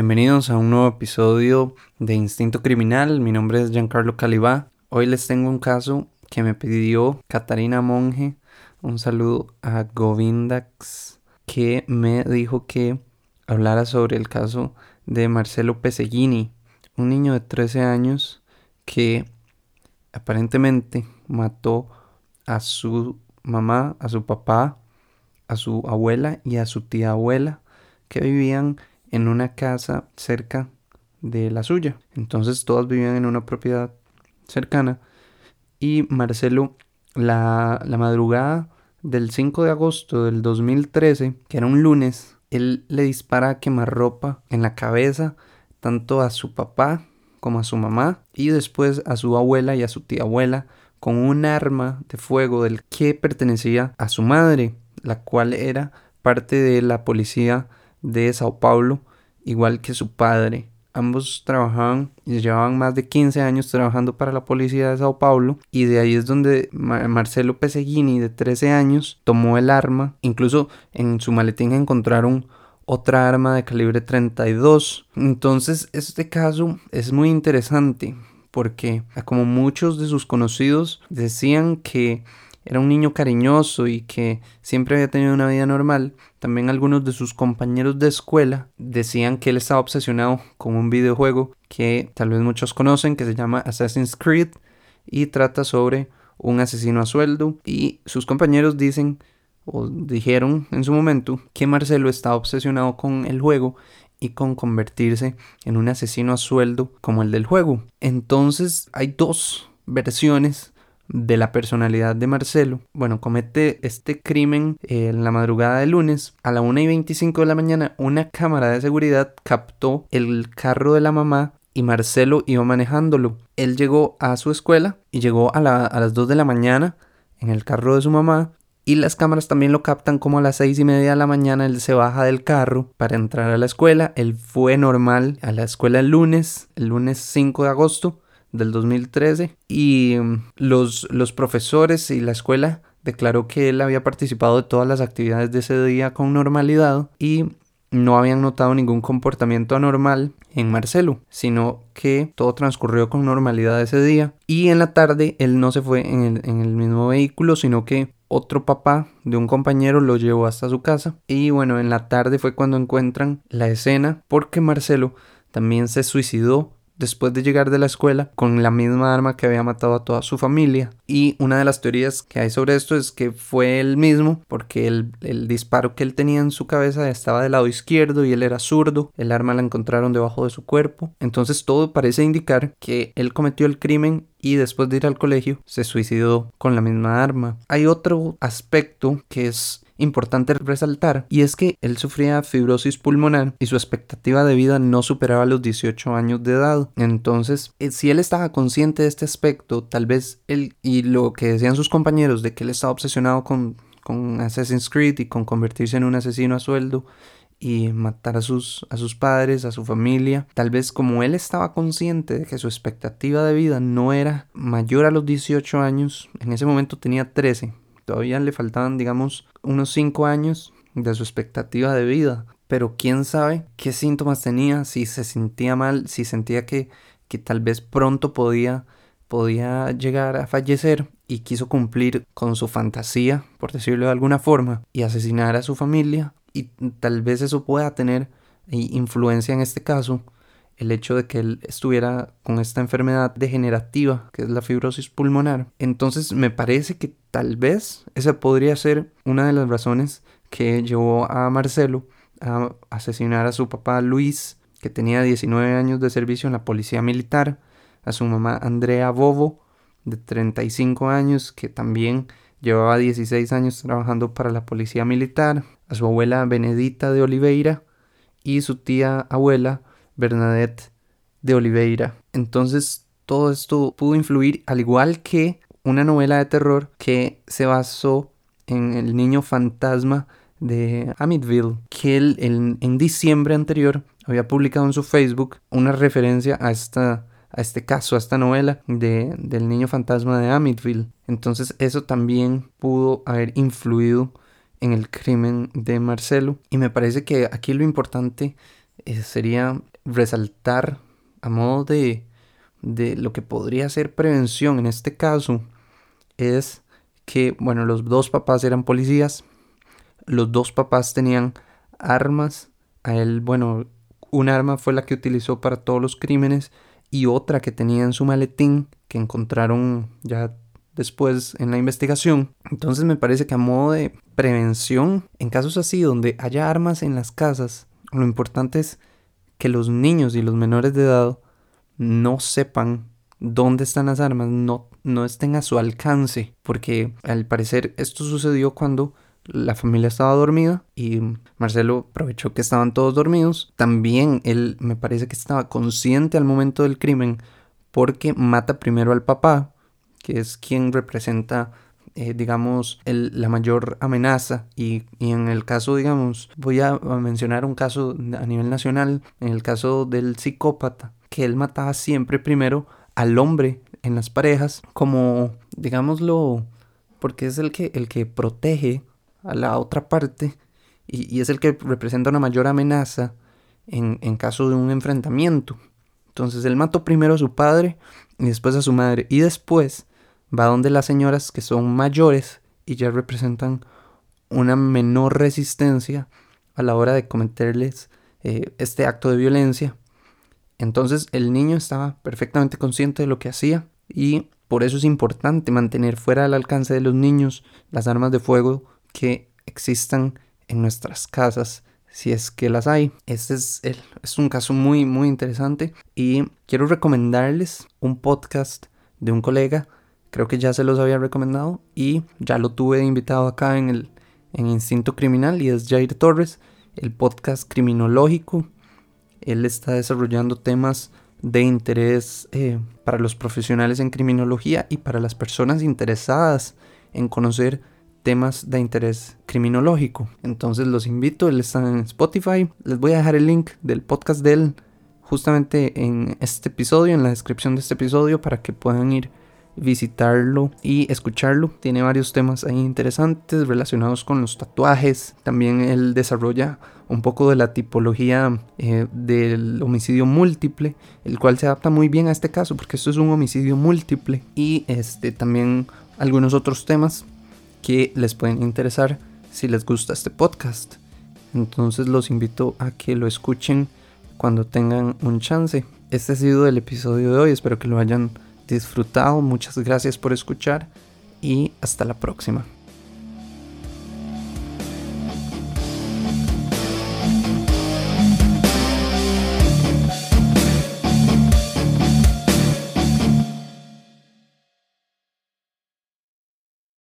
Bienvenidos a un nuevo episodio de Instinto Criminal. Mi nombre es Giancarlo Calibá. Hoy les tengo un caso que me pidió Catarina Monge. Un saludo a Govindax que me dijo que hablara sobre el caso de Marcelo Peseguini, un niño de 13 años que aparentemente mató a su mamá, a su papá, a su abuela y a su tía abuela que vivían en una casa cerca de la suya. Entonces todas vivían en una propiedad cercana. Y Marcelo, la, la madrugada del 5 de agosto del 2013, que era un lunes, él le dispara a quemarropa en la cabeza tanto a su papá como a su mamá y después a su abuela y a su tía abuela con un arma de fuego del que pertenecía a su madre, la cual era parte de la policía de Sao Paulo, igual que su padre. Ambos trabajaban y llevaban más de 15 años trabajando para la policía de Sao Paulo y de ahí es donde Marcelo Peseguini de 13 años tomó el arma. Incluso en su maletín encontraron otra arma de calibre 32. Entonces este caso es muy interesante porque como muchos de sus conocidos decían que era un niño cariñoso y que siempre había tenido una vida normal, también algunos de sus compañeros de escuela decían que él estaba obsesionado con un videojuego que tal vez muchos conocen, que se llama Assassin's Creed y trata sobre un asesino a sueldo y sus compañeros dicen o dijeron en su momento que Marcelo estaba obsesionado con el juego y con convertirse en un asesino a sueldo como el del juego. Entonces hay dos versiones de la personalidad de Marcelo. Bueno, comete este crimen en la madrugada de lunes. A la 1 y 25 de la mañana, una cámara de seguridad captó el carro de la mamá y Marcelo iba manejándolo. Él llegó a su escuela y llegó a, a las 2 de la mañana en el carro de su mamá. Y las cámaras también lo captan como a las seis y media de la mañana. Él se baja del carro para entrar a la escuela. Él fue normal a la escuela el lunes, el lunes 5 de agosto del 2013 y mm, los, los profesores y la escuela declaró que él había participado de todas las actividades de ese día con normalidad y no habían notado ningún comportamiento anormal en Marcelo, sino que todo transcurrió con normalidad ese día y en la tarde él no se fue en el, en el mismo vehículo, sino que otro papá de un compañero lo llevó hasta su casa y bueno, en la tarde fue cuando encuentran la escena porque Marcelo también se suicidó después de llegar de la escuela con la misma arma que había matado a toda su familia. Y una de las teorías que hay sobre esto es que fue él mismo, porque el, el disparo que él tenía en su cabeza estaba del lado izquierdo y él era zurdo. El arma la encontraron debajo de su cuerpo. Entonces todo parece indicar que él cometió el crimen y después de ir al colegio se suicidó con la misma arma. Hay otro aspecto que es importante resaltar y es que él sufría fibrosis pulmonar y su expectativa de vida no superaba los 18 años de edad. Entonces, eh, si él estaba consciente de este aspecto, tal vez él y lo que decían sus compañeros de que él estaba obsesionado con, con Assassin's Creed y con convertirse en un asesino a sueldo, y matar a sus, a sus padres, a su familia. Tal vez como él estaba consciente de que su expectativa de vida no era mayor a los 18 años, en ese momento tenía 13, todavía le faltaban, digamos, unos 5 años de su expectativa de vida. Pero quién sabe qué síntomas tenía, si se sentía mal, si sentía que, que tal vez pronto podía, podía llegar a fallecer y quiso cumplir con su fantasía, por decirlo de alguna forma, y asesinar a su familia. Y tal vez eso pueda tener influencia en este caso el hecho de que él estuviera con esta enfermedad degenerativa que es la fibrosis pulmonar. Entonces me parece que tal vez esa podría ser una de las razones que llevó a Marcelo a asesinar a su papá Luis, que tenía 19 años de servicio en la policía militar, a su mamá Andrea Bobo, de 35 años, que también llevaba 16 años trabajando para la policía militar, a su abuela Benedita de Oliveira y su tía abuela Bernadette de Oliveira. Entonces todo esto pudo influir al igual que una novela de terror que se basó en el niño fantasma de Amityville, que él en, diciembre anterior había publicado en su Facebook una referencia a esta a este caso, a esta novela de, del niño fantasma de Amityville. Entonces eso también pudo haber influido en el crimen de Marcelo. Y me parece que aquí lo importante eh, sería resaltar a modo de, de lo que podría ser prevención en este caso es que, bueno, los dos papás eran policías, los dos papás tenían armas, a él, bueno, un arma fue la que utilizó para todos los crímenes y otra que tenía en su maletín que encontraron ya después en la investigación. Entonces me parece que a modo de prevención, en casos así donde haya armas en las casas, lo importante es que los niños y los menores de edad no sepan dónde están las armas, no, no estén a su alcance, porque al parecer esto sucedió cuando la familia estaba dormida y Marcelo aprovechó que estaban todos dormidos. También él me parece que estaba consciente al momento del crimen porque mata primero al papá, que es quien representa eh, digamos, la mayor amenaza y, en el caso, digamos, voy a, mencionar un caso a nivel nacional, en el caso del psicópata, que él mataba siempre primero al hombre en las parejas, como, digámoslo, porque es el que, el que protege a la otra parte y, es el que representa una mayor amenaza en, en caso de un enfrentamiento. Entonces él mató primero a su padre y después a su madre y después va donde las señoras que son mayores y ya representan una menor resistencia a la hora de cometerles eh, este acto de violencia. Entonces el niño estaba perfectamente consciente de lo que hacía y por eso es importante mantener fuera del alcance de los niños las armas de fuego que existan en nuestras casas si es que las hay. Este es, es un caso muy muy interesante y quiero recomendarles un podcast de un colega Creo que ya se los había recomendado y ya lo tuve invitado acá en el en Instinto Criminal y es Jair Torres, el podcast criminológico. Él está desarrollando temas de interés eh, para los profesionales en criminología y para las personas interesadas en conocer temas de interés criminológico. Entonces los invito, él está en Spotify. Les voy a dejar el link del podcast de él justamente en este episodio, en la descripción de este episodio, para que puedan ir visitarlo y escucharlo. Tiene varios temas ahí interesantes relacionados con los tatuajes. También él desarrolla un poco de la tipología eh, del homicidio múltiple, el cual se adapta muy bien a este caso porque esto es un homicidio múltiple y este también algunos otros temas que les pueden interesar si les gusta este podcast. Entonces los invito a que lo escuchen cuando tengan un chance. Este ha sido el episodio de hoy, espero que lo hayan disfrutado. Muchas gracias por escuchar y hasta la próxima.